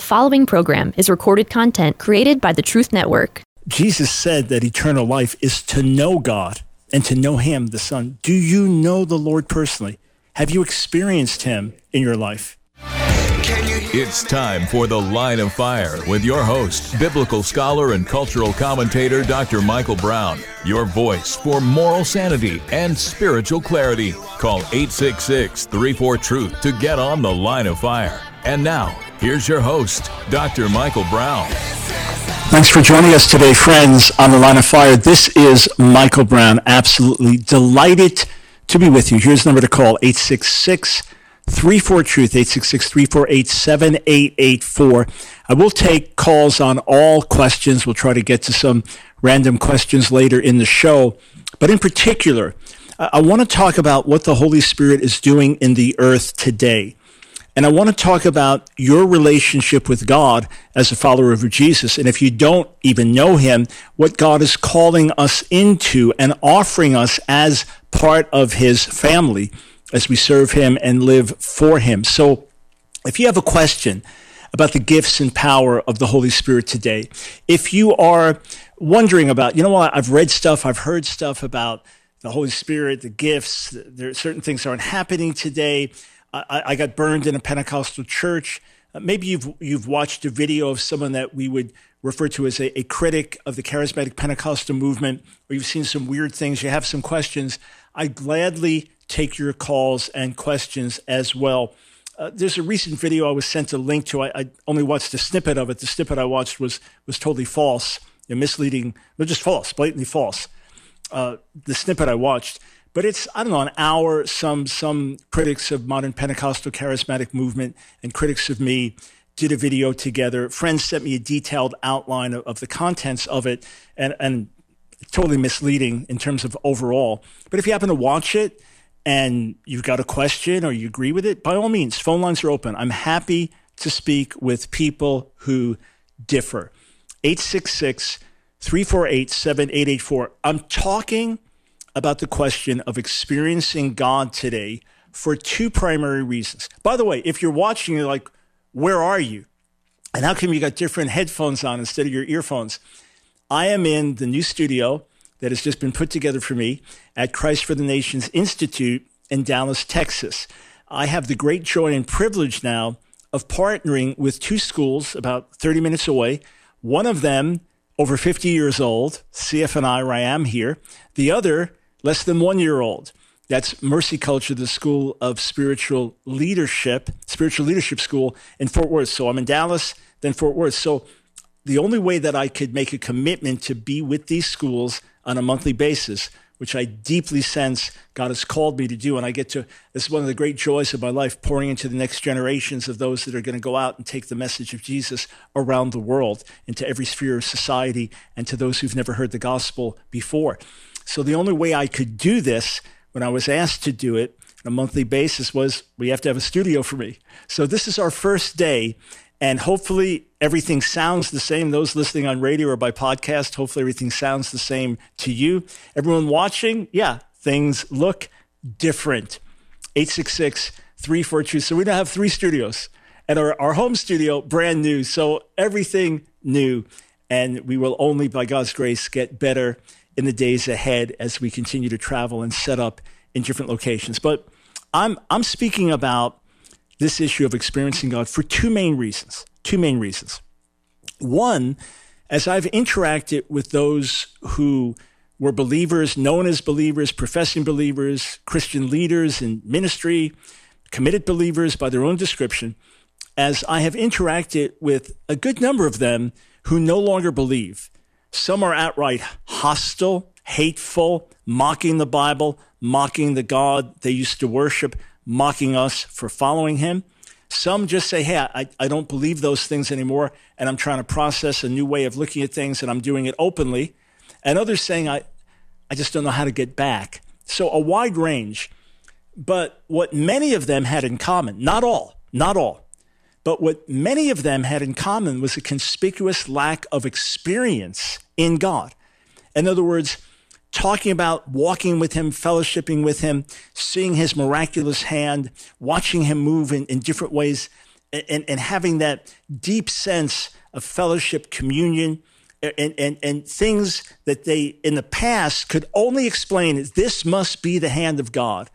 The following program is recorded content created by the Truth Network. Jesus said that eternal life is to know God and to know Him, the Son. Do you know the Lord personally? Have you experienced Him in your life? It's time for The Line of Fire with your host, biblical scholar and cultural commentator Dr. Michael Brown. Your voice for moral sanity and spiritual clarity. Call 866 34 Truth to get on The Line of Fire. And now, here's your host, Dr. Michael Brown. Thanks for joining us today, friends, on The Line of Fire. This is Michael Brown. Absolutely delighted to be with you. Here's the number to call 866 34 Truth, 866 348 7884. I will take calls on all questions. We'll try to get to some random questions later in the show. But in particular, I want to talk about what the Holy Spirit is doing in the earth today. And I want to talk about your relationship with God as a follower of Jesus. And if you don't even know him, what God is calling us into and offering us as part of his family as we serve him and live for him. So if you have a question about the gifts and power of the Holy Spirit today, if you are wondering about, you know what, I've read stuff, I've heard stuff about the Holy Spirit, the gifts, there certain things aren't happening today. I, I got burned in a Pentecostal church. Uh, maybe you've you've watched a video of someone that we would refer to as a, a, critic of the charismatic Pentecostal movement, or you've seen some weird things. You have some questions. I gladly take your calls and questions as well. Uh, there's a recent video I was sent a link to. I, I, only watched a snippet of it. The snippet I watched was was totally false, and misleading. No, just false, blatantly false. Uh, the snippet I watched, but it's I don't know an hour. Some some critics of modern Pentecostal charismatic movement and critics of me did a video together. Friends sent me a detailed outline of, of the contents of it, and and totally misleading in terms of overall. But if you happen to watch it and you've got a question or you agree with it, by all means, phone lines are open. I'm happy to speak with people who differ. 866 348 7884. I'm talking about the question of experiencing God today for two primary reasons. By the way, if you're watching, you're like, where are you? And how come you got different headphones on instead of your earphones? I am in the new studio that has just been put together for me at Christ for the Nations Institute in Dallas, Texas. I have the great joy and privilege now of partnering with two schools about 30 minutes away. One of them over 50 years old, CFNI, where I am here. The other, less than one year old. That's Mercy Culture, the School of Spiritual Leadership, Spiritual Leadership School in Fort Worth. So I'm in Dallas, then Fort Worth. So the only way that I could make a commitment to be with these schools on a monthly basis, which I deeply sense God has called me to do. And I get to, this is one of the great joys of my life, pouring into the next generations of those that are going to go out and take the message of Jesus around the world, into every sphere of society, and to those who've never heard the gospel before. So the only way I could do this when I was asked to do it on a monthly basis was we have to have a studio for me. So this is our first day. And hopefully everything sounds the same. Those listening on radio or by podcast, hopefully everything sounds the same to you. Everyone watching, yeah, things look different. 866 342. So we now have three studios and our, our home studio, brand new. So everything new. And we will only, by God's grace, get better in the days ahead as we continue to travel and set up in different locations. But I'm, I'm speaking about this issue of experiencing God for two main reasons. Two main reasons. One, as I've interacted with those who were believers, known as believers, professing believers, Christian leaders in ministry, committed believers by their own description, as I have interacted with a good number of them who no longer believe. Some are outright hostile, hateful, mocking the Bible, mocking the God they used to worship, mocking us for following him. Some just say, hey, I, I don't believe those things anymore, and I'm trying to process a new way of looking at things, and I'm doing it openly. And others saying, I, I just don't know how to get back. So a wide range. But what many of them had in common, not all, not all, but what many of them had in common was a conspicuous lack of experience in God. In other words, talking about walking with him, fellowshipping with him, seeing his miraculous hand, watching him move in, in different ways. and, and having that deep sense of fellowship, communion, and, and, and things that they in the past could only explain this must be the hand of God.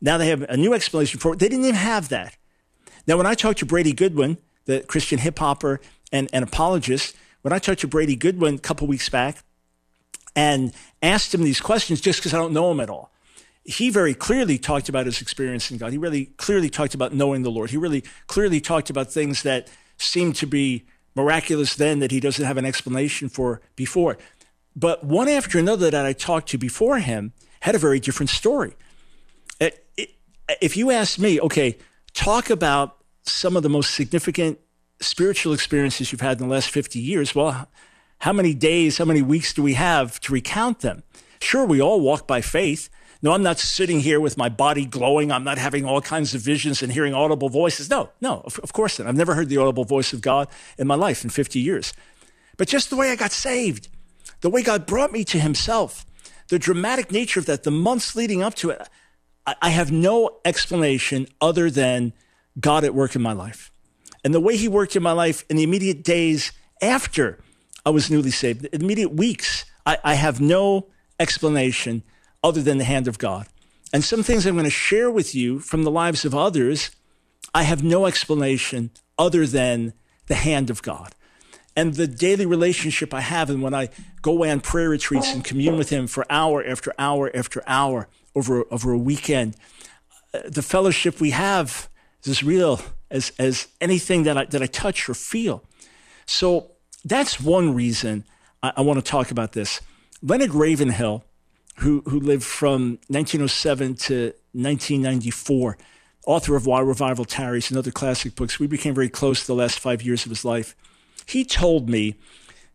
Now they have a new explanation for it. They didn't even have that. Now, when I talked to Brady Goodwin, the Christian hip hopper and, and apologist, when I talked to Brady Goodwin a couple weeks back and asked him these questions just because I don't know him at all, he very clearly talked about his experience in God. He really clearly talked about knowing the Lord. He really clearly talked about things that seemed to be miraculous then that he doesn't have an explanation for before. But one after another that I talked to before him had a very different story. If you ask me, okay, talk about some of the most significant spiritual experiences you've had in the last 50 years, well, how many days, how many weeks do we have to recount them? Sure, we all walk by faith. No, I'm not sitting here with my body glowing. I'm not having all kinds of visions and hearing audible voices. No, no, of, of course not. I've never heard the audible voice of God in my life in 50 years. But just the way I got saved, the way God brought me to himself, the dramatic nature of that, the months leading up to it, I, I have no explanation other than God at work in my life. And the way he worked in my life in the immediate days after I was newly saved, the immediate weeks, I, I have no explanation other than the hand of God. And some things I'm going to share with you from the lives of others, I have no explanation other than the hand of God. And the daily relationship I have, and when I go away on prayer retreats and commune with Him for hour after hour after hour over, over a weekend, uh, the fellowship we have as real as, as anything that I, that I touch or feel. So that's one reason I, I want to talk about this. Leonard Ravenhill, who, who lived from 1907 to 1994, author of Why Revival Tarries and other classic books. We became very close the last five years of his life. He told me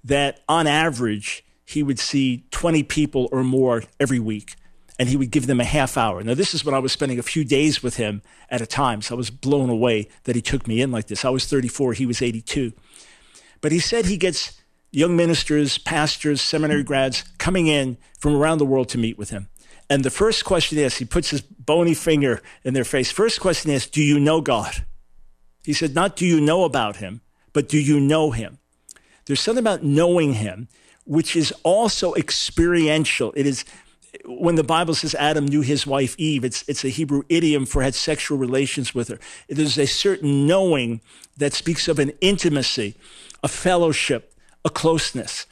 that on average, he would see 20 people or more every week, and he would give them a half hour. Now, this is when I was spending a few days with him at a time, so I was blown away that he took me in like this. I was 34, he was 82. But he said he gets young ministers, pastors, seminary grads coming in from around the world to meet with him. And the first question is, he puts his bony finger in their face. First question is, do you know God? He said, not do you know about him, but do you know him? There's something about knowing him, which is also experiential. It is when the Bible says Adam knew his wife Eve, it's, it's a Hebrew idiom for had sexual relations with her. There's a certain knowing that speaks of an intimacy, a fellowship, a closeness.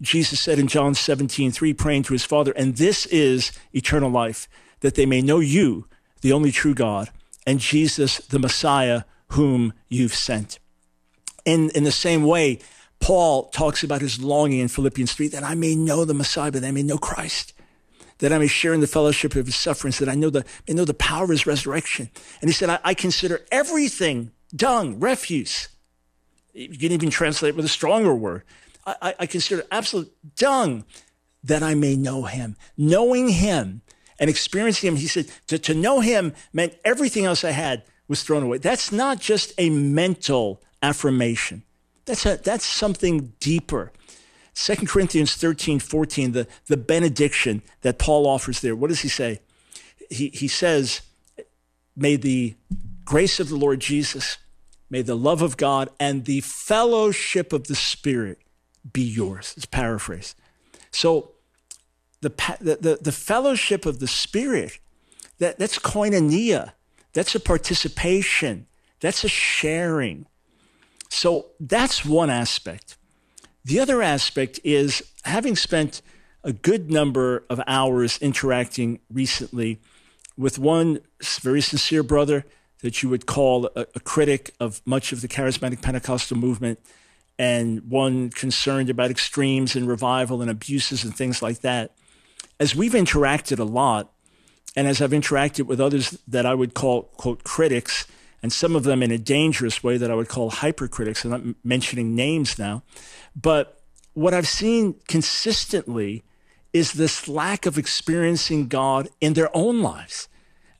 Jesus said in John 17, 3, praying to his Father, and this is eternal life, that they may know you, the only true God, and Jesus, the Messiah, whom you've sent. In, in the same way, Paul talks about his longing in Philippians 3 that I may know the Messiah, that I may know Christ, that I may share in the fellowship of his sufferings, that I know the, may know the power of his resurrection. And he said, I, I consider everything dung, refuse, you can even translate it with a stronger word. I, I consider absolute dung that I may know him. Knowing him and experiencing him, he said, to, to know him meant everything else I had was thrown away. That's not just a mental affirmation. That's, a, that's something deeper. 2 Corinthians 13, 14, the, the benediction that Paul offers there, what does he say? He, he says, May the grace of the Lord Jesus, May the love of God and the fellowship of the Spirit be yours. It's paraphrase. So the, the, the fellowship of the Spirit, that, that's koinonia. That's a participation. That's a sharing. So that's one aspect. The other aspect is having spent a good number of hours interacting recently with one very sincere brother that you would call a, a critic of much of the charismatic Pentecostal movement and one concerned about extremes and revival and abuses and things like that. As we've interacted a lot, and as I've interacted with others that I would call, quote, critics, and some of them in a dangerous way that I would call hypercritics, I'm not mentioning names now, but what I've seen consistently is this lack of experiencing God in their own lives.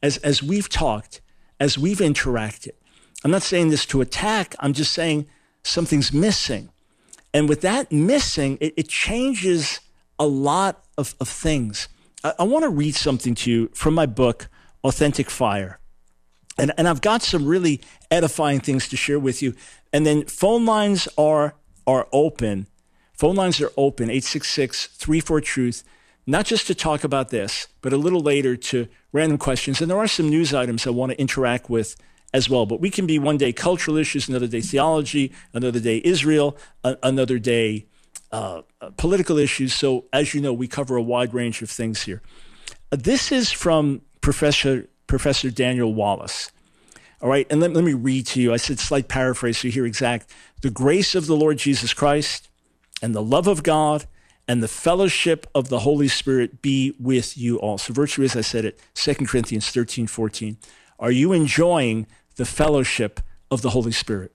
As, as we've talked, as we've interacted. I'm not saying this to attack, I'm just saying something's missing. And with that missing, it, it changes a lot of, of things. I, I want to read something to you from my book, Authentic Fire. And, and I've got some really edifying things to share with you. And then phone lines are, are open. Phone lines are open, 866 34 Truth, not just to talk about this, but a little later to random questions. And there are some news items I want to interact with as well. But we can be one day cultural issues, another day theology, another day Israel, a- another day uh, uh political issues. So, as you know, we cover a wide range of things here. Uh, this is from Professor Professor Daniel Wallace. All right, and let, let me read to you. I said slight paraphrase so you hear exact. The grace of the Lord Jesus Christ and the love of God and the fellowship of the Holy Spirit be with you all. So virtually as I said it, 2 Corinthians 13, 14. Are you enjoying the fellowship of the Holy Spirit?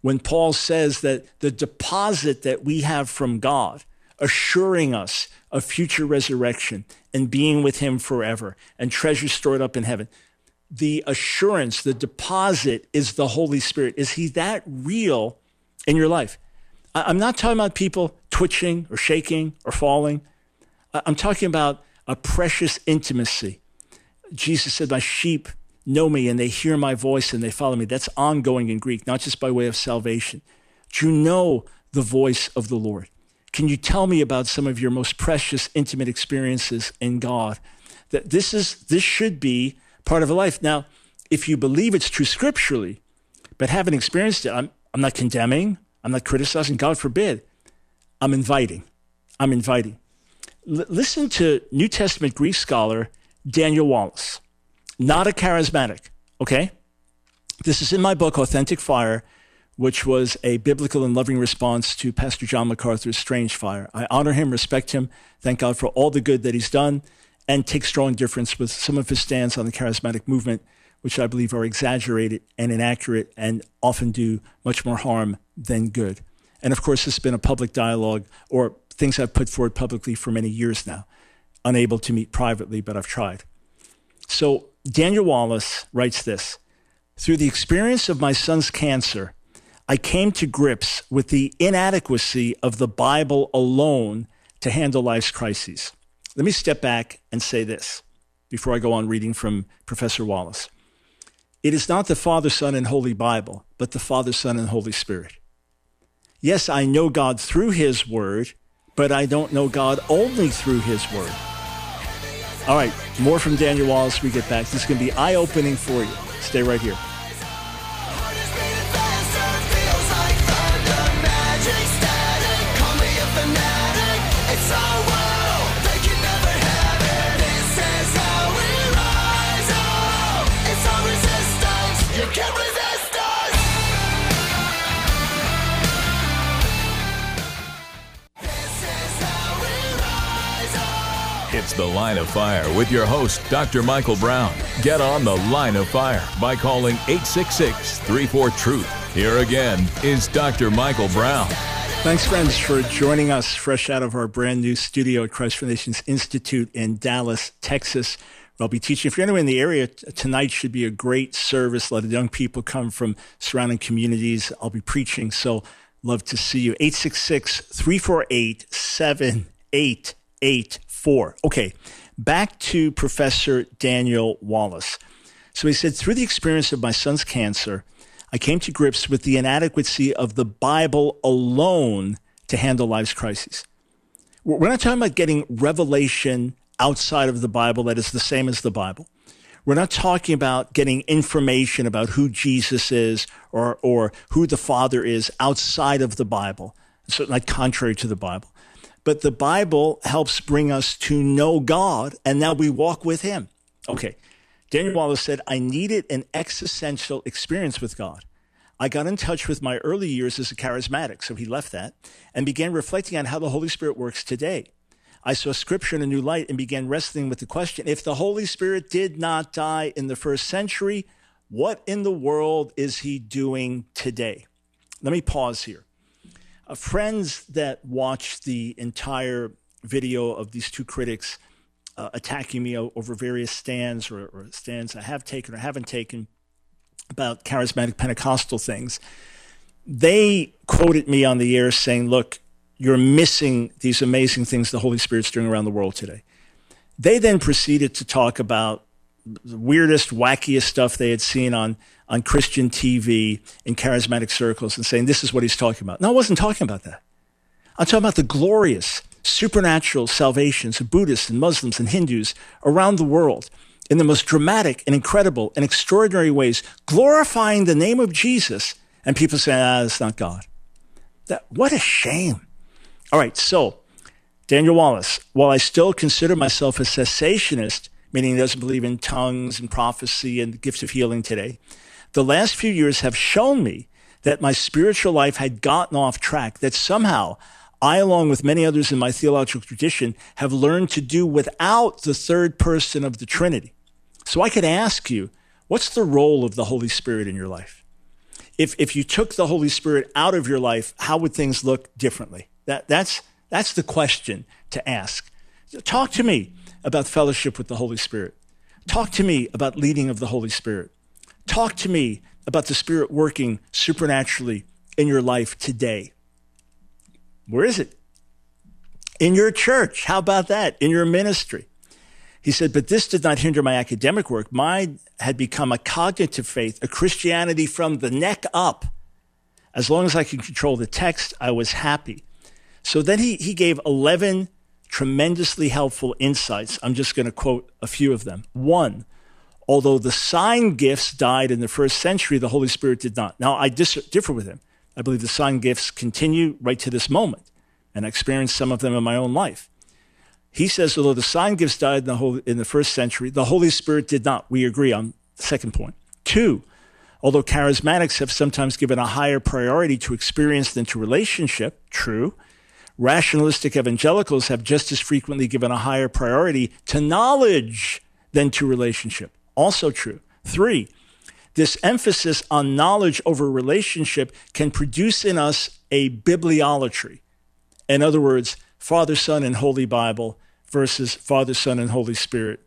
When Paul says that the deposit that we have from God, assuring us of future resurrection and being with him forever and treasures stored up in heaven. The assurance, the deposit is the Holy Spirit. Is he that real in your life? I'm not talking about people twitching or shaking or falling. I'm talking about a precious intimacy. Jesus said, My sheep know me and they hear my voice and they follow me. That's ongoing in Greek, not just by way of salvation. Do you know the voice of the Lord? Can you tell me about some of your most precious, intimate experiences in God? That this is this should be part of a life. Now, if you believe it's true scripturally, but haven't experienced it, I'm I'm not condemning, I'm not criticizing, God forbid. I'm inviting. I'm inviting. L- listen to New Testament Greek scholar Daniel Wallace, not a charismatic, okay? This is in my book, Authentic Fire which was a biblical and loving response to Pastor John MacArthur's Strange Fire. I honor him, respect him, thank God for all the good that he's done, and take strong difference with some of his stands on the charismatic movement, which I believe are exaggerated and inaccurate and often do much more harm than good. And of course, this has been a public dialogue or things I've put forward publicly for many years now, unable to meet privately, but I've tried. So Daniel Wallace writes this Through the experience of my son's cancer, I came to grips with the inadequacy of the Bible alone to handle life's crises. Let me step back and say this before I go on reading from Professor Wallace. It is not the Father, Son, and Holy Bible, but the Father, Son, and Holy Spirit. Yes, I know God through His Word, but I don't know God only through His Word. All right, more from Daniel Wallace we get back. This is going to be eye opening for you. Stay right here. It's The Line of Fire with your host, Dr. Michael Brown. Get on The Line of Fire by calling 866 34 Truth. Here again is Dr. Michael Brown. Thanks, friends, for joining us fresh out of our brand new studio at Christ for Nations Institute in Dallas, Texas. I'll be teaching. If you're anywhere in the area, tonight should be a great service. A lot of young people come from surrounding communities. I'll be preaching, so love to see you. 866 348 7888 four. Okay, back to Professor Daniel Wallace. So he said, through the experience of my son's cancer, I came to grips with the inadequacy of the Bible alone to handle life's crises. We're not talking about getting revelation outside of the Bible that is the same as the Bible. We're not talking about getting information about who Jesus is or, or who the Father is outside of the Bible, So not contrary to the Bible. But the Bible helps bring us to know God, and now we walk with Him. Okay. Daniel Wallace said, I needed an existential experience with God. I got in touch with my early years as a charismatic, so he left that, and began reflecting on how the Holy Spirit works today. I saw scripture in a new light and began wrestling with the question if the Holy Spirit did not die in the first century, what in the world is he doing today? Let me pause here uh, friends that watched the entire video of these two critics uh, attacking me over various stands or, or, stands I have taken or haven't taken about charismatic Pentecostal things, they quoted me on the air saying, Look, you're missing these amazing things the Holy Spirit's doing around the world today. They then proceeded to talk about weirdest, wackiest stuff they had seen on, on Christian TV in charismatic circles and saying, this is what he's talking about. No, I wasn't talking about that. I'm talking about the glorious supernatural salvations of Buddhists and Muslims and Hindus around the world in the most dramatic and incredible and extraordinary ways, glorifying the name of Jesus. And people say, ah, that's not God. That, what a shame. All right, so Daniel Wallace, while I still consider myself a cessationist, meaning he doesn't believe in tongues and prophecy and gifts of healing today, the last few years have shown me that my spiritual life had gotten off track, that somehow I, along with many others in my theological tradition, have learned to do without the third person of the Trinity. So I could ask you, what's the role of the Holy Spirit in your life? If, if you took the Holy Spirit out of your life, how would things look differently? That, that's, that's the question to ask. Talk to me about fellowship with the Holy Spirit. Talk to me about leading of the Holy Spirit. Talk to me about the Spirit working supernaturally in your life today. Where is it? In your church. How about that? In your ministry. He said, but this did not hinder my academic work. Mine had become a cognitive faith, a Christianity from the neck up. As long as I could control the text, I was happy. So then he, he gave 11 tremendously helpful insights. I'm just going to quote a few of them. One, although the sign gifts died in the first century, the Holy Spirit did not. Now, I dis- differ with him. I believe the sign gifts continue right to this moment, and I experienced some of them in my own life. He says, although the sign gifts died in the, Holy, in the first century, the Holy Spirit did not. We agree on the second point. Two, although charismatics have sometimes given a higher priority to experience than to relationship, true, rationalistic evangelicals have just as frequently given a higher priority to knowledge than to relationship. Also true. Three, this emphasis on knowledge over relationship can produce in us a bibliolatry. In other words, Father, Son, and Holy Bible versus Father, Son, and Holy Spirit.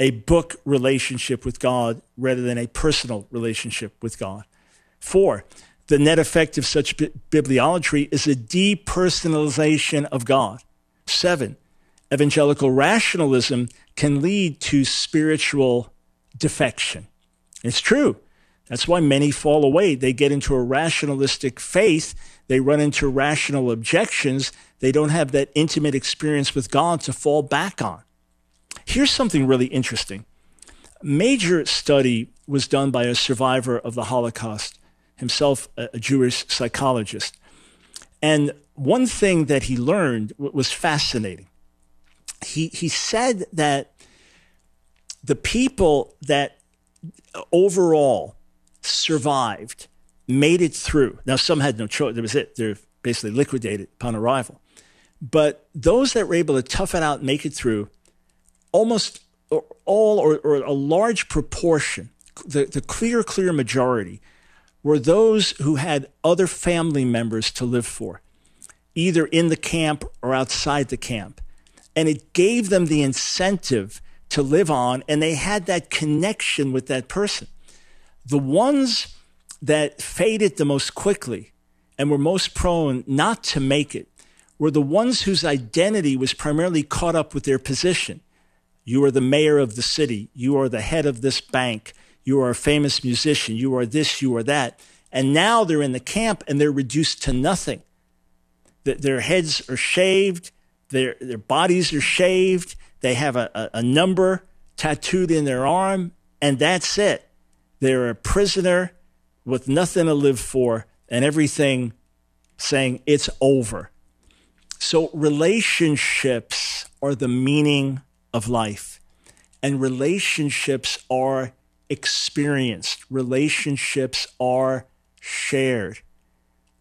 A book relationship with God rather than a personal relationship with God. Four, the net effect of such bi- bibliolatry is a depersonalization of God. Seven, evangelical rationalism can lead to spiritual defection. It's true. That's why many fall away. They get into a rationalistic faith. They run into rational objections. They don't have that intimate experience with God to fall back on. Here's something really interesting. Major study was done by a survivor of the Holocaust, himself a Jewish psychologist. And one thing that he learned was fascinating. He, he said that the people that overall survived, made it through. Now, some had no choice. That was it. They're basically liquidated upon arrival. But those that were able to tough it out, make it through, almost all or, or a large proportion, the, the clear, clear majority, were those who had other family members to live for, either in the camp or outside the camp. And it gave them the incentive to live on, and they had that connection with that person. The ones that faded the most quickly and were most prone not to make it were the ones whose identity was primarily caught up with their position. You are the mayor of the city. You are the head of this bank. You are a famous musician. You are this, you are that. And now they're in the camp and they're reduced to nothing. Their heads are shaved, their, their bodies are shaved, they have a, a, a number tattooed in their arm, and that's it. They're a prisoner with nothing to live for and everything saying it's over. So, relationships are the meaning of life, and relationships are experienced, relationships are shared.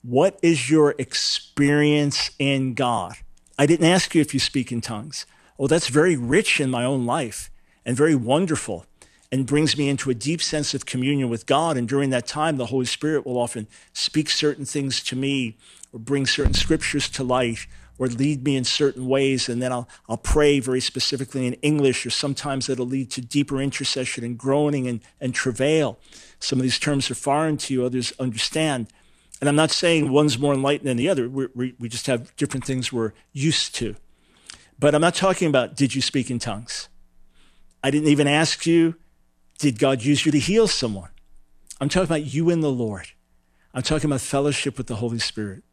What is your experience in God? I didn't ask you if you speak in tongues. Oh, that's very rich in my own life and very wonderful and brings me into a deep sense of communion with God. And during that time, the Holy Spirit will often speak certain things to me or bring certain scriptures to light or lead me in certain ways. And then I'll, I'll pray very specifically in English, or sometimes it'll lead to deeper intercession and groaning and, and travail. Some of these terms are foreign to you, others understand. And I'm not saying one's more enlightened than the other. we we, we just have different things we're used to. But I'm not talking about did you speak in tongues? I didn't even ask you Did God use you to heal someone? I'm talking about you and the Lord. I'm talking about fellowship with the Holy Spirit.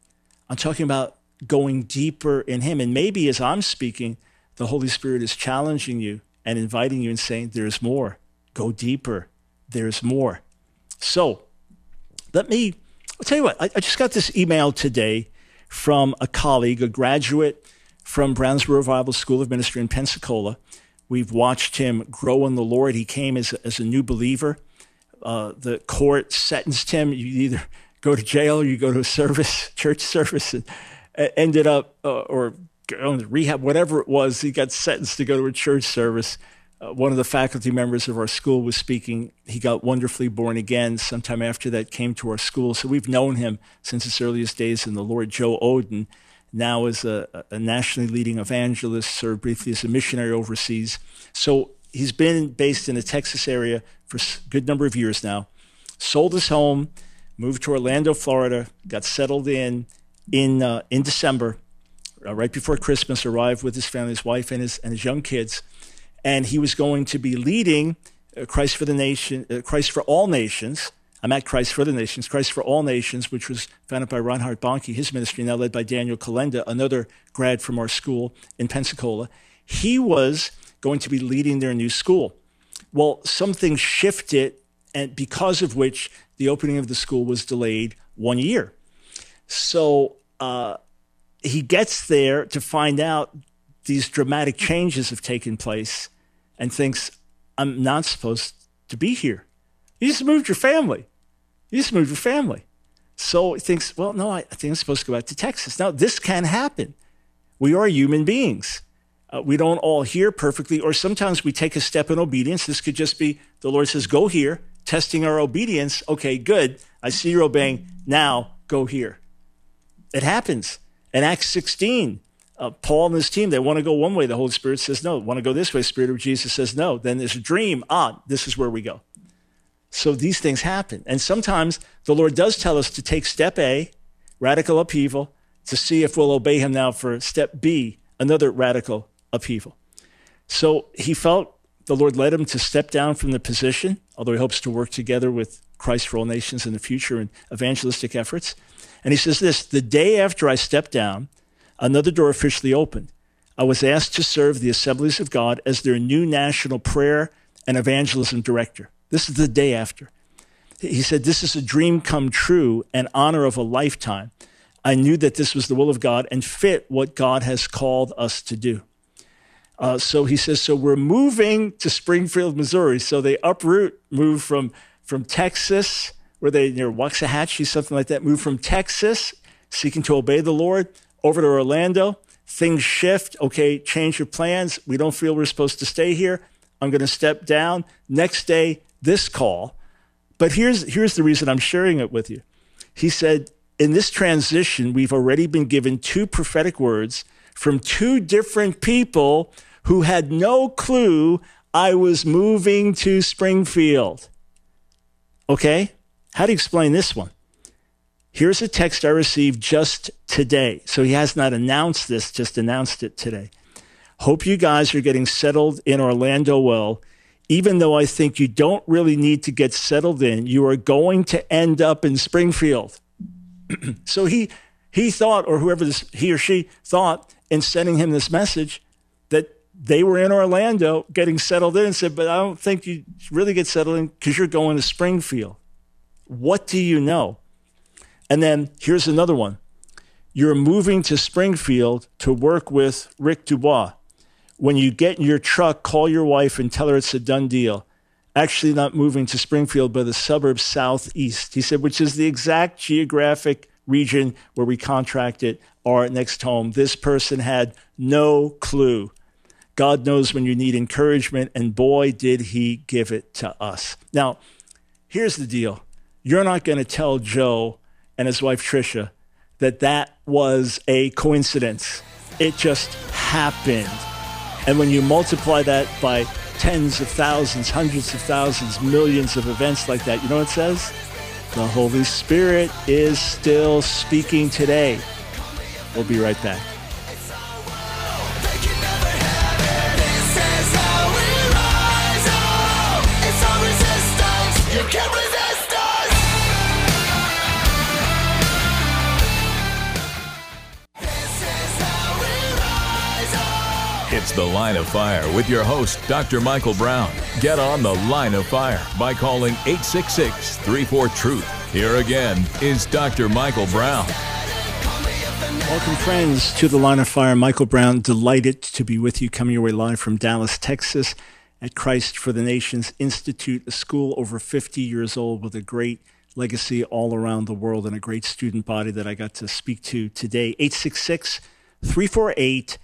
I'm talking about going deeper in Him. And maybe as I'm speaking, the Holy Spirit is challenging you and inviting you and saying, There's more. Go deeper. There's more. So let me, I'll tell you what, I, I just got this email today from a colleague, a graduate from Brownsville Revival School of Ministry in Pensacola. We've watched him grow in the Lord. He came as, as a new believer. Uh, the court sentenced him. You either go to jail or you go to a service, church service, and ended up, uh, or going to rehab, whatever it was. He got sentenced to go to a church service. Uh, one of the faculty members of our school was speaking. He got wonderfully born again sometime after that, came to our school. So we've known him since his earliest days in the Lord. Joe Oden now is a, a nationally leading evangelist, served briefly as a missionary overseas. So he's been based in the Texas area for a good number of years now. Sold his home, moved to Orlando, Florida, got settled in in uh, in December, uh, right before Christmas. Arrived with his family, his wife, and his and his young kids, and he was going to be leading uh, Christ for the nation, uh, Christ for all nations I'm at Christ for the Nations, Christ for All Nations, which was founded by Reinhard Bonnke, his ministry now led by Daniel Kolenda, another grad from our school in Pensacola. He was going to be leading their new school. Well, something shifted, and because of which the opening of the school was delayed one year. So uh, he gets there to find out these dramatic changes have taken place and thinks, I'm not supposed to be here. You just moved your family. You just moved your family. So he thinks, well, no, I, think I'm supposed to go back to Texas. Now, this can happen. We are human beings. Uh, we don't all hear perfectly, or sometimes we take a step in obedience. This could just be the Lord says, go here, testing our obedience. Okay, good. I see you're obeying. Now go here. It happens. In Acts 16, uh, Paul and his team, they want to go one way. The Holy Spirit says no. Want to go this way. Spirit of Jesus says no. Then there's a dream. Ah, this is where we go. So these things happen. And sometimes the Lord does tell us to take step A, radical upheaval, to see if we'll obey him now for step B, another radical upheaval. So he felt the Lord led him to step down from the position, although he hopes to work together with Christ for all nations in the future in evangelistic efforts. And he says this the day after I stepped down, another door officially opened. I was asked to serve the Assemblies of God as their new national prayer and evangelism director. This is the day after. He said, This is a dream come true and honor of a lifetime. I knew that this was the will of God and fit what God has called us to do. Uh, so he says, so we're moving to Springfield, Missouri. So they uproot, move from, from Texas, where they near Waxahachie, something like that, move from Texas, seeking to obey the Lord, over to Orlando. Things shift. Okay, change your plans. We don't feel we're supposed to stay here. I'm going to step down. Next day, this call. But here's, here's the reason I'm sharing it with you. He said, in this transition, we've already been given two prophetic words from two different people who had no clue I was moving to Springfield. Okay? How do you explain this one? Here's a text I received just today. So he has not announced this, just announced it today. Hope you guys are getting settled in Orlando well even though I think you don't really need to get settled in, you are going to end up in Springfield. so he he thought, or whoever this he or she thought, in sending him this message, that they were in Orlando getting settled in and said, but I don't think you really get settled in because you're going to Springfield. What do you know? And then here's another one. You're moving to Springfield to work with Rick DuBose when you get in your truck, call your wife and tell her it's a done deal. Actually, not moving to Springfield, but the suburbs southeast. He said, which is the exact geographic region where we contracted our next home. This person had no clue. God knows when you need encouragement, and boy, did he give it to us. Now, here's the deal you're not going to tell Joe and his wife Trisha that that was a coincidence, it just happened. And when you multiply that by tens of thousands, hundreds of thousands, millions of events like that, you know what it says? The Holy Spirit is still speaking today. We'll be right back. It's the Line of Fire with your host, Dr. Michael Brown. Get on the Line of Fire by calling 866 34 Truth. Here again is Dr. Michael Brown. Welcome, friends, to the Line of Fire. Michael Brown, delighted to be with you, coming your way live from Dallas, Texas, at Christ for the Nations Institute, a school over 50 years old with a great legacy all around the world and a great student body that I got to speak to today. 866 348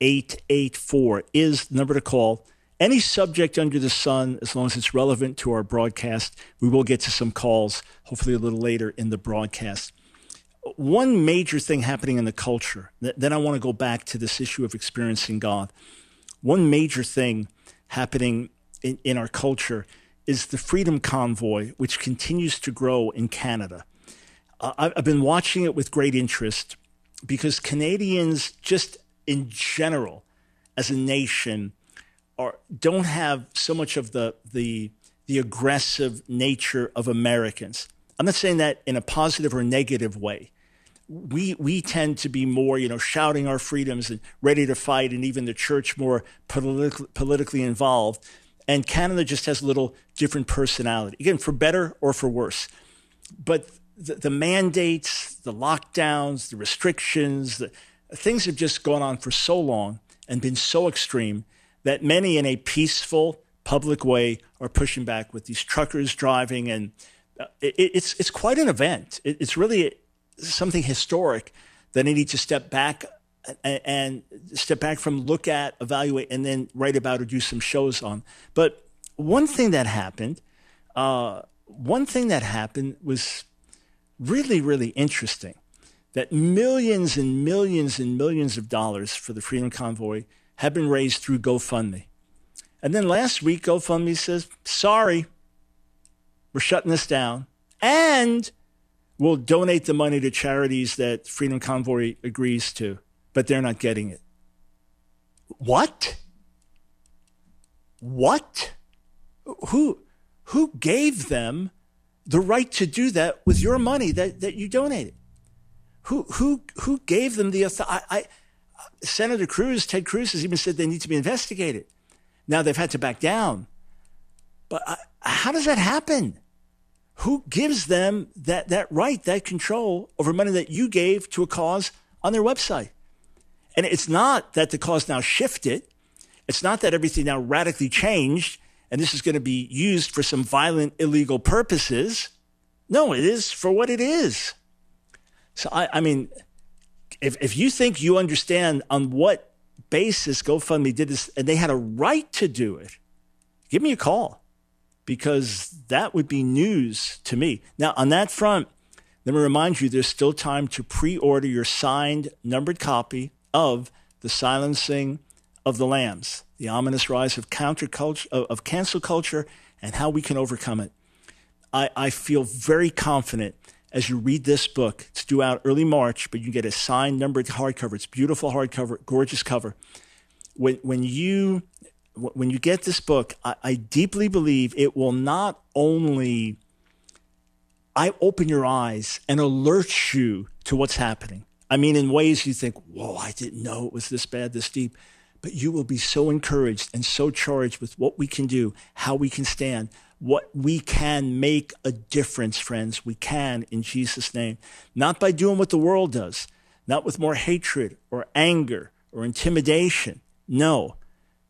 7884 is the number to call. Any subject under the sun, as long as it's relevant to our broadcast, we will get to some calls, hopefully a little later in the broadcast one major thing happening in the culture, then I want to go back to this issue of experiencing God. One major thing happening in, in our culture is the Freedom Convoy, which continues to grow in Canada. Uh, I've been watching it with great interest because Canadians, just in general, as a nation, are, don't have so much of the, the, the aggressive nature of Americans. I'm not saying that in a positive or negative way we we tend to be more, you know, shouting our freedoms and ready to fight, and even the church more politi- politically involved. And Canada just has a little different personality, again, for better or for worse. But the, the mandates, the lockdowns, the restrictions, the things have just gone on for so long and been so extreme that many, in a peaceful, public way, are pushing back with these truckers driving, and uh, it, it's it's quite an event. It, it's really something historic that I need to step back and, and step back from, look at, evaluate, and then write about or do some shows on. But one thing that happened, uh, one thing that happened was really, really interesting. That millions and millions and millions of dollars for the Freedom Convoy have been raised through GoFundMe. And then last week, GoFundMe says, sorry, we're shutting this down. And we'll donate the money to charities that Freedom Convoy agrees to, but they're not getting it. What? What? Who who gave them the right to do that with your money that, that you donated? Who who who gave them the authority? I, Senator Cruz, Ted Cruz has even said they need to be investigated. Now they've had to back down. But I, how does that happen? who gives them that, that right, that control over money that you gave to a cause on their website? And it's not that the cause now shifted. It's not that everything now radically changed and this is going to be used for some violent, illegal purposes. No, it is for what it is. So, I, I mean, if, if you think you understand on what basis GoFundMe did this and they had a right to do it, give me a call because that would be news to me. Now, on that front, let me remind you there's still time to pre order your signed, numbered copy of The Silencing of the Lambs, The Ominous Rise of, counterculture, of Cancel Culture and How We Can Overcome It. I, I feel very confident as you read this book. It's due out early March, but you get a signed, numbered hardcover. It's beautiful hardcover, gorgeous cover. When, when you when you get this book, I, I deeply believe it will not only I open your eyes and alert you to what's happening. I mean, in ways you think, whoa, I didn't know it was this bad, this deep. But you will be so encouraged and so charged with what we can do, how we can stand, what we can make a difference, friends. We can in Jesus' name. Not by doing what the world does, not with more hatred or anger or intimidation. No,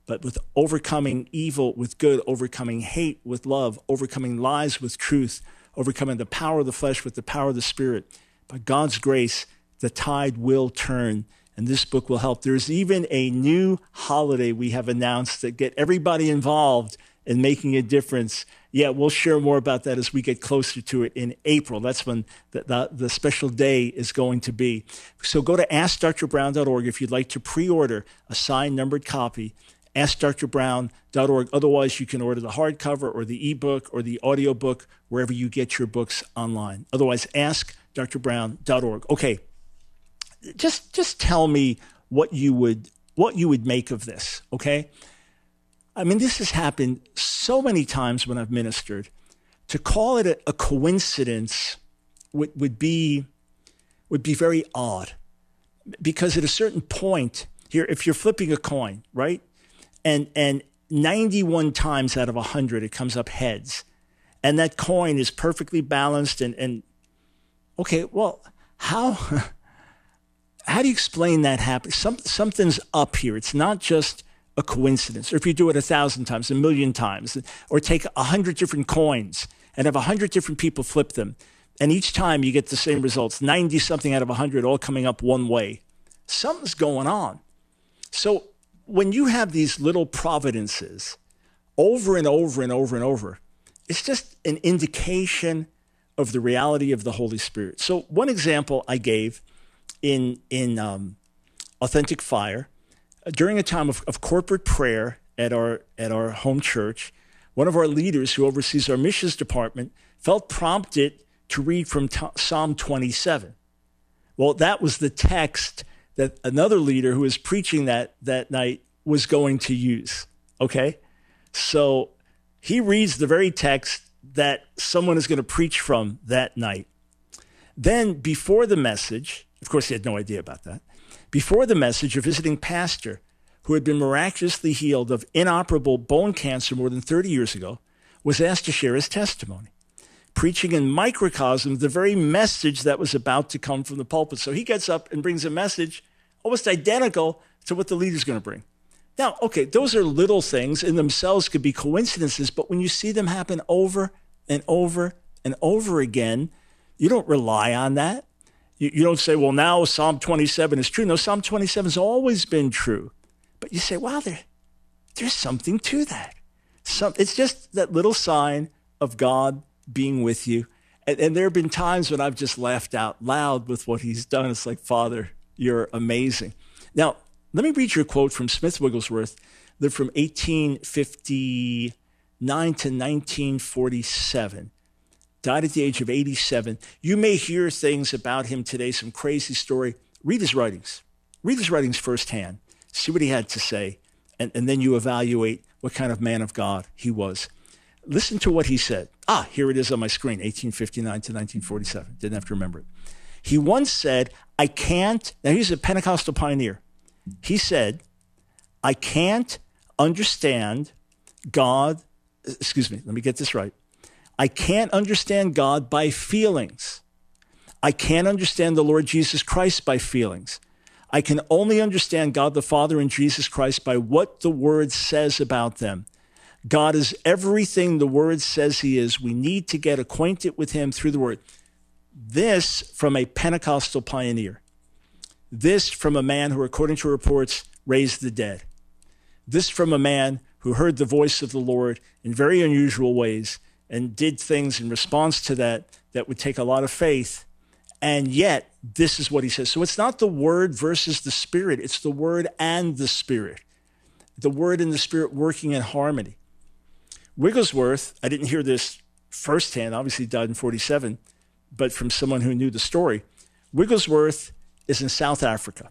but with overcoming evil with good, overcoming hate with love, overcoming lies with truth, overcoming the power of the flesh with the power of the spirit. By God's grace, the tide will turn and this book will help. There's even a new holiday we have announced that get everybody involved in making a difference. Yeah, we'll share more about that as we get closer to it in April. That's when the, the, the special day is going to be. So go to AskDrBrown.org if you'd like to pre-order a signed numbered copy askdrbrown.org. Otherwise, you can order the hardcover or the ebook or the audiobook wherever you get your books online. Otherwise, askdrbrown.org. Okay, just just tell me what you would what you would make of this. Okay, I mean, this has happened so many times when I've ministered. To call it a, a coincidence would, would be would be very odd because at a certain point here, if you're flipping a coin, right, and and 91 times out of 100 it comes up heads, and that coin is perfectly balanced and and okay, well, how how do you explain that happening? Some, something's up here. It's not just a coincidence. Or if you do it a thousand times, a million times, or take a hundred different coins and have a hundred different people flip them, and each time you get the same results 90 something out of 100 all coming up one way. Something's going on. So when you have these little providences over and over and over and over, it's just an indication of the reality of the Holy Spirit. So one example I gave in in um, authentic fire during a time of, of corporate prayer at our at our home church, one of our leaders who oversees our missions department felt prompted to read from t- Psalm 27. Well, that was the text that another leader who was preaching that that night was going to use. Okay? So he reads the very text that someone is going to preach from that night. Then, before the message, of course, he had no idea about that. Before the message, a visiting pastor who had been miraculously healed of inoperable bone cancer more than 30 years ago was asked to share his testimony preaching in microcosm the very message that was about to come from the pulpit. So he gets up and brings a message almost identical to what the leader's going to bring. Now, okay, those are little things in themselves could be coincidences, but when you see them happen over and over and over again, you don't rely on that. You, you don't say, well, now Psalm 27 is true. No, Psalm 27 has always been true. But you say, wow, there, there's something to that. Some, it's just that little sign of God being with you. And, and there have been times when I've just laughed out loud with what he's done. It's like, Father, you're amazing. Now, let me read you a quote from Smith Wigglesworth, lived from 1859 to 1947 died at the age of 87. You may hear things about him today, some crazy story. Read his writings. Read his writings firsthand. See what he had to say. And, and then you evaluate what kind of man of God he was. Listen to what he said. Ah, here it is on my screen, 1859 to 1947. Didn't have to remember it. He once said, I can't, now he's a Pentecostal pioneer. He said, I can't understand God, excuse me, let me get this right. I can't understand God by feelings. I can't understand the Lord Jesus Christ by feelings. I can only understand God the Father and Jesus Christ by what the Word says about them. God is everything the word says he is. We need to get acquainted with him through the word. This from a Pentecostal pioneer. This from a man who, according to reports, raised the dead. This from a man who heard the voice of the Lord in very unusual ways and did things in response to that that would take a lot of faith. And yet, this is what he says. So it's not the word versus the spirit, it's the word and the spirit. The word and the spirit working in harmony. Wigglesworth, I didn't hear this firsthand, obviously died in 47, but from someone who knew the story. Wigglesworth is in South Africa.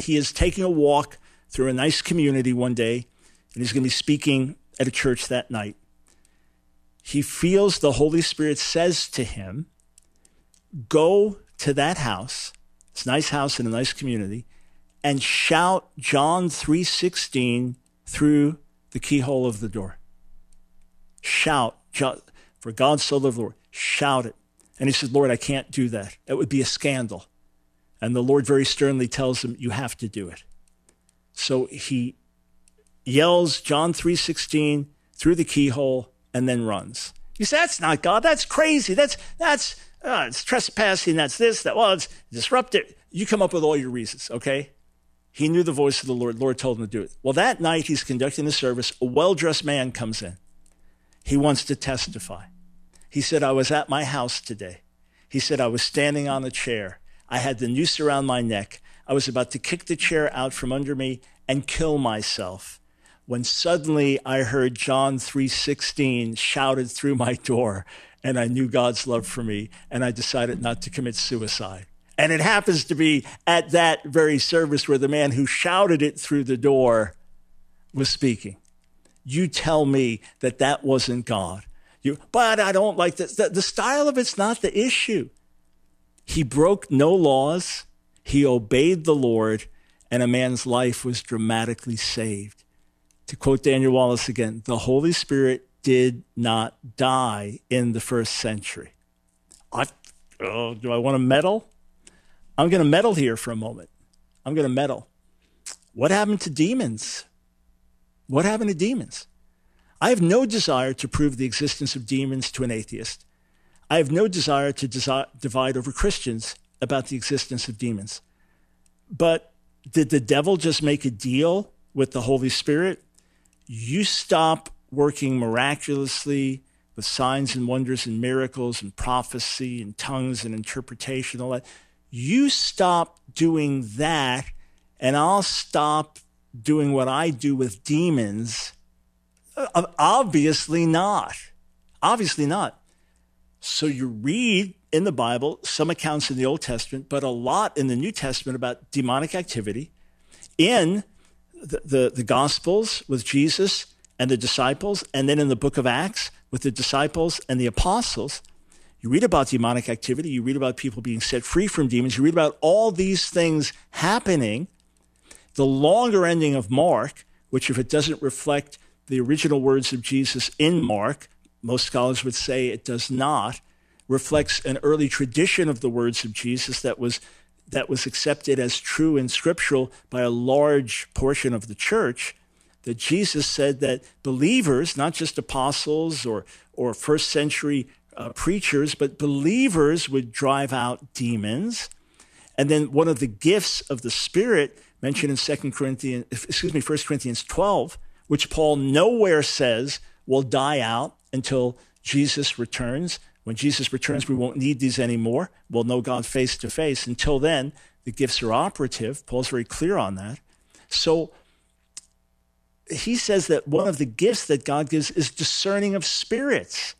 He is taking a walk through a nice community one day, and he's going to be speaking at a church that night. He feels the Holy Spirit says to him, Go to that house, this nice house in a nice community, and shout John 3:16 through the keyhole of the door shout, for God so loved the Lord, shout it. And he said, Lord, I can't do that. That would be a scandal. And the Lord very sternly tells him, you have to do it. So he yells John 3.16 through the keyhole and then runs. You say, that's not God. That's crazy. That's, that's, uh, it's trespassing. That's this, that, well, it's disruptive. You come up with all your reasons, okay? He knew the voice of the Lord. Lord told him to do it. Well, that night he's conducting the service. A well-dressed man comes in. He wants to testify. He said, I was at my house today. He said, I was standing on a chair. I had the noose around my neck. I was about to kick the chair out from under me and kill myself when suddenly I heard John 3:16 shouted through my door and I knew God's love for me and I decided not to commit suicide. And it happens to be at that very service where the man who shouted it through the door was speaking. you tell me that that wasn't God. You, but I don't like this. The, the style of it's not the issue. He broke no laws. He obeyed the Lord and a man's life was dramatically saved. To quote Daniel Wallace again, the Holy Spirit did not die in the first century. I, oh, do I want to meddle? I'm going to meddle here for a moment. I'm going to meddle. What happened to demons? What happened to demons? I have no desire to prove the existence of demons to an atheist. I have no desire to desi- divide over Christians about the existence of demons. But did the devil just make a deal with the Holy Spirit? You stop working miraculously with signs and wonders and miracles and prophecy and tongues and interpretation, all that. You stop doing that, and I'll stop doing what I do with demons? Uh, obviously not. Obviously not. So you read in the Bible some accounts in the Old Testament, but a lot in the New Testament about demonic activity. In the, the, Gospels with Jesus and the disciples, and then in the book of Acts with the disciples and the apostles, you read about demonic activity, you read about people being set free from demons, you read about all these things happening. The longer ending of Mark, which if it doesn't reflect the original words of Jesus in Mark, most scholars would say it does not, reflects an early tradition of the words of Jesus that was that was accepted as true and scriptural by a large portion of the church that Jesus said that believers, not just apostles or, or first century uh, preachers, but believers would drive out demons. And then one of the gifts of the Spirit mentioned in Second Corinthians, excuse me, First Corinthians 12, which Paul nowhere says will die out until Jesus returns. When Jesus returns, we won't need these anymore. We'll know God face to face. Until then, the gifts are operative. Paul's very clear on that. So he says that one of the gifts that God gives is discerning of spirits.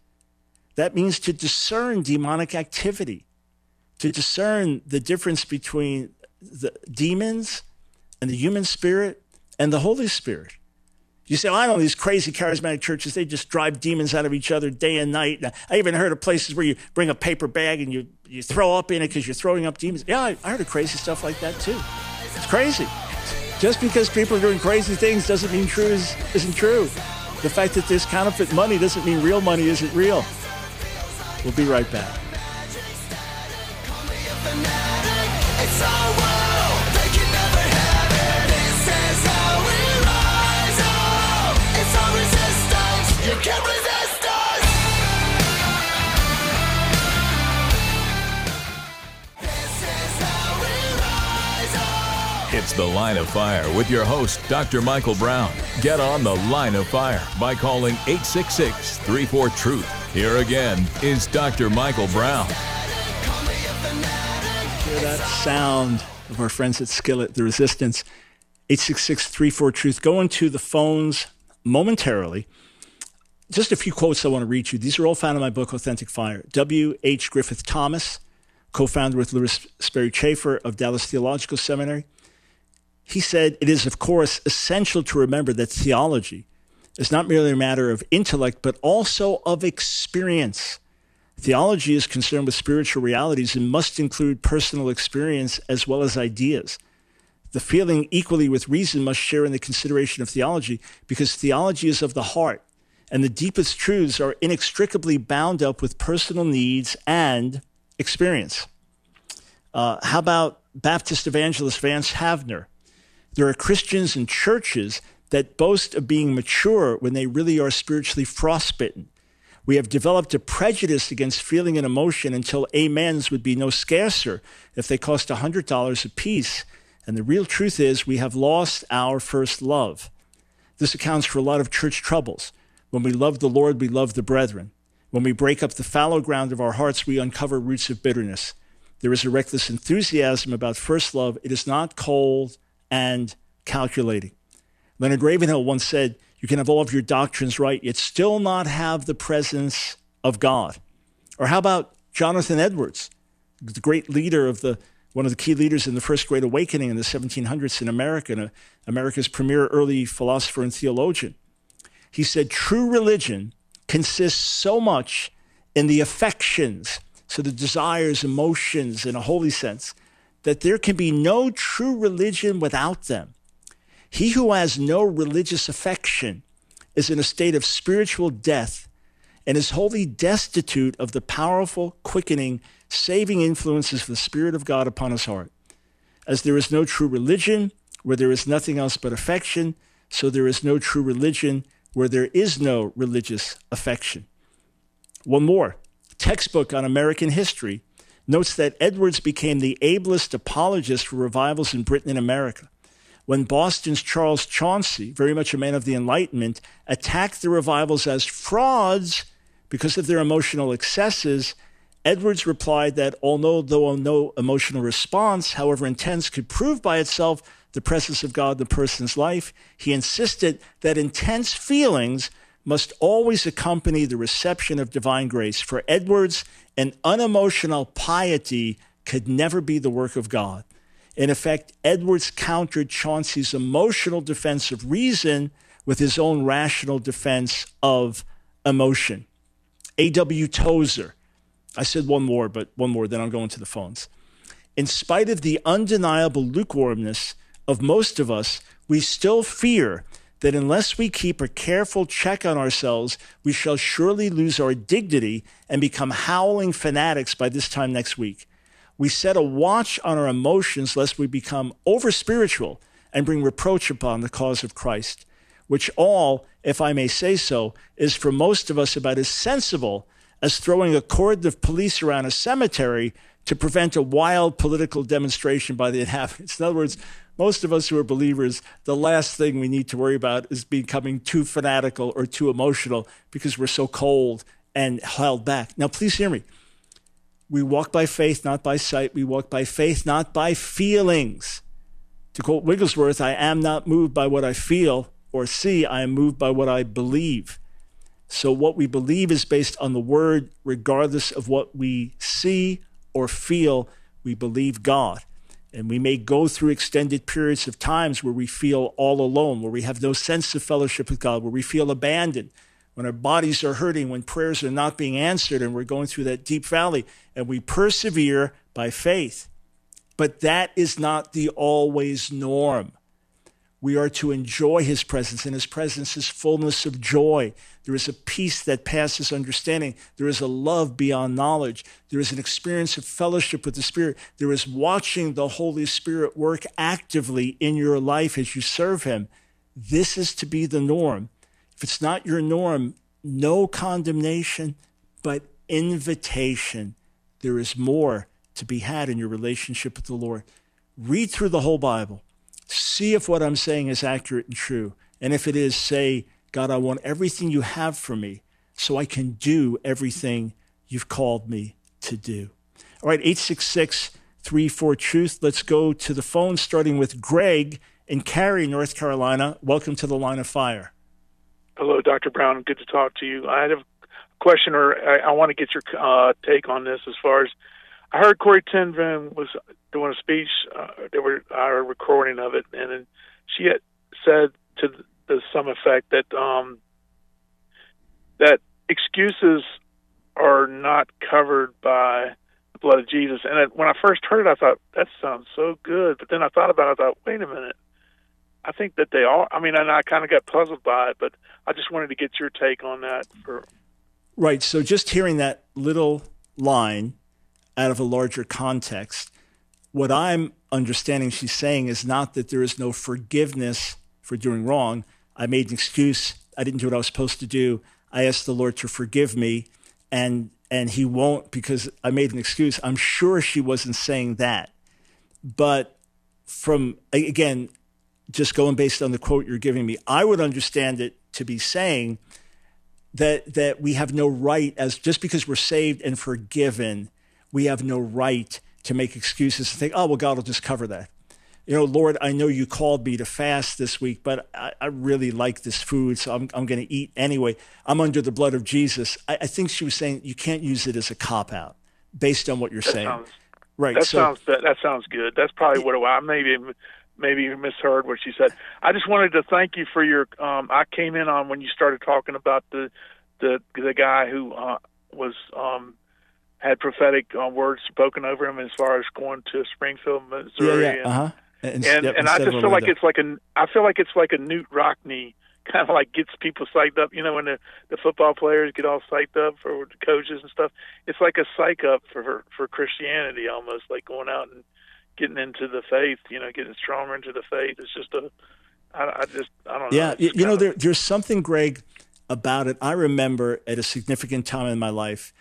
That means to discern demonic activity, to discern the difference between the demons and the human spirit and the Holy Spirit. You say, well, I know these crazy charismatic churches, they just drive demons out of each other day and night. I even heard of places where you bring a paper bag and you, you throw up in it because you're throwing up demons. Yeah, I, I heard of crazy stuff like that too. It's crazy. Just because people are doing crazy things doesn't mean true is, isn't true. The fact that there's counterfeit money doesn't mean real money isn't real. We'll be right back. It's The Line of Fire with your host, Dr. Michael Brown. Get on The Line of Fire by calling 866 34 Truth. Here again is Dr. Michael Brown. Hear that sound of our friends at Skillet, the resistance. 866 34 Truth. Go into the phones momentarily. Just a few quotes I want to read you. These are all found in my book, Authentic Fire. W. H. Griffith Thomas, co founder with Lewis Sperry Chafer of Dallas Theological Seminary. He said, It is, of course, essential to remember that theology is not merely a matter of intellect, but also of experience. Theology is concerned with spiritual realities and must include personal experience as well as ideas. The feeling equally with reason must share in the consideration of theology because theology is of the heart, and the deepest truths are inextricably bound up with personal needs and experience. Uh, how about Baptist evangelist Vance Havner? There are Christians and churches that boast of being mature when they really are spiritually frostbitten. We have developed a prejudice against feeling and emotion until amens would be no scarcer if they cost $100 a piece. And the real truth is we have lost our first love. This accounts for a lot of church troubles. When we love the Lord, we love the brethren. When we break up the fallow ground of our hearts, we uncover roots of bitterness. There is a reckless enthusiasm about first love. It is not cold and calculating. Leonard Ravenhill once said, You can have all of your doctrines right, yet still not have the presence of God. Or how about Jonathan Edwards, the great leader of the one of the key leaders in the First Great Awakening in the 1700s in America, America's premier early philosopher and theologian. He said, True religion consists so much in the affections, so the desires, emotions, in a holy sense, that there can be no true religion without them. He who has no religious affection is in a state of spiritual death and is wholly destitute of the powerful, quickening, saving influences of the Spirit of God upon his heart. As there is no true religion where there is nothing else but affection, so there is no true religion where there is no religious affection. One more textbook on American history notes that Edwards became the ablest apologist for revivals in Britain and America. When Boston's Charles Chauncy, very much a man of the Enlightenment, attacked the revivals as frauds because of their emotional excesses, Edwards replied that although though no emotional response, however intense, could prove by itself the presence of God in the person's life, he insisted that intense feelings must always accompany the reception of divine grace. For Edwards, an unemotional piety could never be the work of God. In effect, Edwards countered Chauncy's emotional defense of reason with his own rational defense of emotion. A.W. Tozer. I said one more, but one more, then I'll go into the phones. In spite of the undeniable lukewarmness of most of us, we still fear that unless we keep a careful check on ourselves, we shall surely lose our dignity and become howling fanatics by this time next week. We set a watch on our emotions lest we become over spiritual and bring reproach upon the cause of Christ, which all, if I may say so, is for most of us about as sensible as throwing a cordon of police around a cemetery to prevent a wild political demonstration by the inhabitants. In other words, most of us who are believers, the last thing we need to worry about is becoming too fanatical or too emotional because we're so cold and held back. Now, please hear me. We walk by faith, not by sight. We walk by faith, not by feelings. To quote Wigglesworth, I am not moved by what I feel or see, I am moved by what I believe. So, what we believe is based on the word, regardless of what we see or feel, we believe God. And we may go through extended periods of times where we feel all alone, where we have no sense of fellowship with God, where we feel abandoned, when our bodies are hurting, when prayers are not being answered, and we're going through that deep valley, and we persevere by faith. But that is not the always norm. We are to enjoy his presence. and his presence is fullness of joy. There is a peace that passes understanding. There is a love beyond knowledge. There is an experience of fellowship with the Spirit. There is watching the Holy Spirit work actively in your life as you serve him. This is to be the norm. If it's not your norm, no condemnation, but invitation. There is more to be had in your relationship with the Lord. Read through the whole Bible see if what I'm saying is accurate and true. And if it is, say, God, I want everything you have for me so I can do everything you've called me to do. All right, 866 34 Truth. Let's go to the phone, starting with Greg in Cary, North Carolina. Welcome to the line of fire. Hello, Dr. Brown. Good to talk to you. I have a question, or I, I want to get your uh, take on this as far as I heard Corrie ten Boom was doing a speech. Uh, they were a recording of it, and she had said to the, some effect that um, that excuses are not covered by the blood of Jesus. And when I first heard it, I thought that sounds so good. But then I thought about it. I thought, wait a minute. I think that they are. I mean, and I kind of got puzzled by it, but I just wanted to get your take on that. For right. So just hearing that little line out of a larger context. What I'm understanding she's saying is not that there is no forgiveness for doing wrong. I made an excuse. I didn't do what I was supposed to do. I asked the Lord to forgive me, and and He won't because I made an excuse. I'm sure she wasn't saying that, but from again, just going based on the quote you're giving me, I would understand it to be saying that that we have no right as just because we're saved and forgiven we have no right to make excuses and think, oh, well, God will just cover that. You know, Lord, I know you called me to fast this week, but I, I really like this food, so I'm, I'm going to eat anyway. I'm under the blood of Jesus. I, I, think she was saying you can't use it as a cop out based on what you're that saying. Sounds, right. That so, sounds that, that sounds good. That's probably what I maybe maybe misheard what she said. I just wanted to thank you for your. Um, I came in on when you started talking about the the the guy who uh, was um, had prophetic uh, words spoken over him as far as going to Springfield, Missouri. Yeah, yeah. Uh huh. And, and, and I just feel like it's like a. I feel like it's like a Knute Rockne kind of like gets people psyched up. You know, when the the football players get all psyched up for the coaches and stuff, it's like a psych up for for Christianity almost, like going out and getting into the faith. You know, getting stronger into the faith. It's just a. I, I just I don't know. Yeah, you, you know, there, there's something, Greg, about it. I remember at a significant time in my life,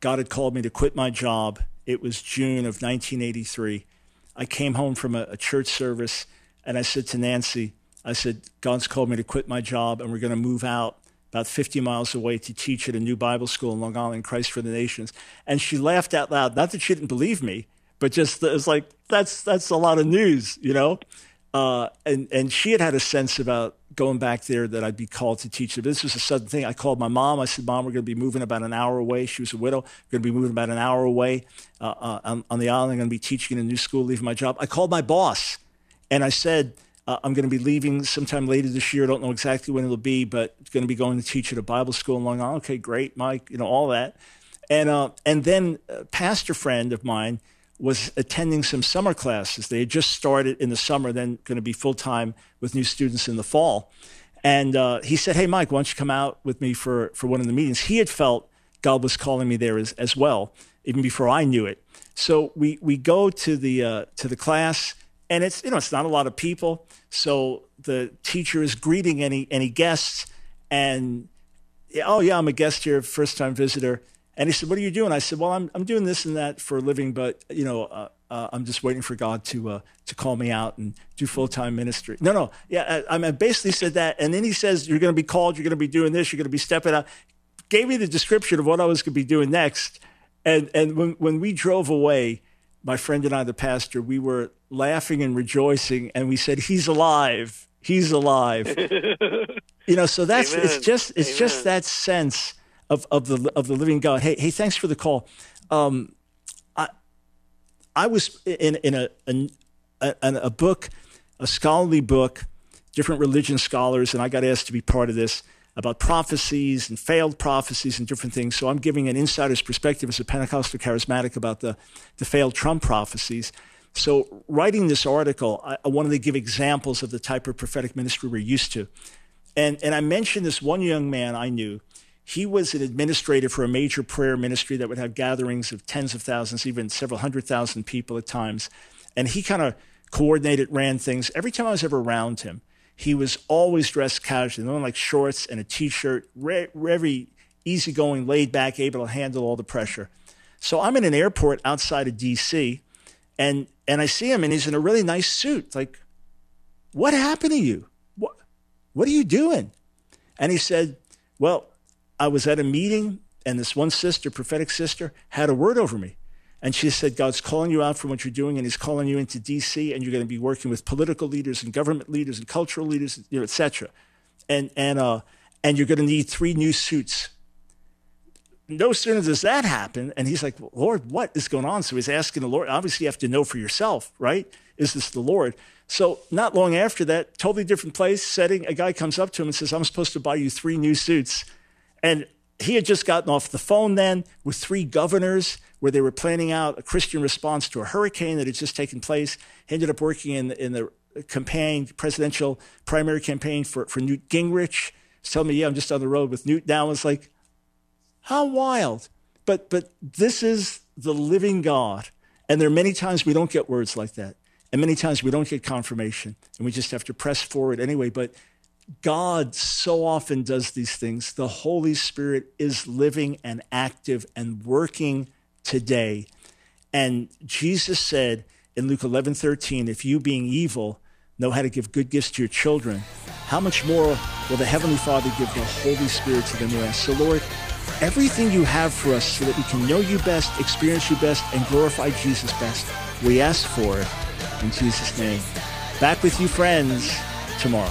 God had called me to quit my job. It was June of 1983. I came home from a, a church service and I said to Nancy, I said, God's called me to quit my job and we're going to move out about 50 miles away to teach at a new Bible school in Long Island, Christ for the Nations. And she laughed out loud. Not that she didn't believe me, but just it was like, that's, that's a lot of news, you know? Uh, and, and she had had a sense about going back there that I'd be called to teach. This was a sudden thing. I called my mom. I said, Mom, we're going to be moving about an hour away. She was a widow. We're going to be moving about an hour away uh, uh, on, on, the island. I'm going to be teaching in a new school, leaving my job. I called my boss and I said, uh, I'm going to be leaving sometime later this year. I don't know exactly when it'll be, but going to be going to teach at a Bible school in Long Island. Okay, great, Mike. You know all that, and uh, and then a pastor friend of mine was attending some summer classes. They had just started in the summer, then going to be full time with new students in the fall. And uh, he said, "Hey, Mike, why don't you come out with me for for one of the meetings?" He had felt God was calling me there as, as well, even before I knew it. So we we go to the uh, to the class and it's you know it's not a lot of people so the teacher is greeting any any guests and oh yeah i'm a guest here first time visitor and he said what are you doing i said well i'm, I'm doing this and that for a living but you know uh, uh, i'm just waiting for god to uh, to call me out and do full-time ministry no no yeah I, I basically said that and then he says you're going to be called you're going to be doing this you're going to be stepping out gave me the description of what i was going to be doing next and and when, when we drove away my friend and I, the pastor, we were laughing and rejoicing, and we said, "He's alive! He's alive!" you know, so that's Amen. it's just it's Amen. just that sense of of the of the living God. Hey, hey, thanks for the call. Um, I I was in in a, a a, book, a scholarly book, different religion scholars, and I got asked to be part of this about prophecies and failed prophecies and different things. So I'm giving an insider's perspective as a Pentecostal charismatic about the, the failed Trump prophecies. So writing this article, I, I wanted to give examples of the type of prophetic ministry we're used to. And, and I mentioned this one young man I knew. He was an administrator for a major prayer ministry that would have gatherings of tens of thousands, even several hundred thousand people at times. And he kind of coordinated, ran things. Every time I was ever around him, he was always dressed casually, no like shorts and a t-shirt, very easygoing, laid back, able to handle all the pressure. So I'm in an airport outside of DC, and and I see him, and he's in a really nice suit. Like, what happened to you? What what are you doing? And he said, Well, I was at a meeting, and this one sister, prophetic sister, had a word over me. And she said, God's calling you out from what you're doing, and He's calling you into DC, and you're going to be working with political leaders and government leaders and cultural leaders, you know, et cetera. And, and, uh, and you're going to need three new suits. No sooner does that happen, and he's like, Lord, what is going on? So he's asking the Lord. Obviously, you have to know for yourself, right? Is this the Lord? So not long after that, totally different place, setting, a guy comes up to him and says, I'm supposed to buy you three new suits. And he had just gotten off the phone then with three governors where they were planning out a Christian response to a hurricane that had just taken place. He ended up working in, in the campaign, presidential primary campaign for, for Newt Gingrich. He's telling me, yeah, I'm just on the road with Newt now. It's like, how wild. But, but this is the living God. And there are many times we don't get words like that. And many times we don't get confirmation. And we just have to press forward anyway. But God so often does these things. The Holy Spirit is living and active and working today. And Jesus said in Luke 11 13, if you being evil know how to give good gifts to your children, how much more will the Heavenly Father give the Holy Spirit to them who ask? So, Lord, everything you have for us so that we can know you best, experience you best, and glorify Jesus best, we ask for it in Jesus' name. Back with you, friends, tomorrow.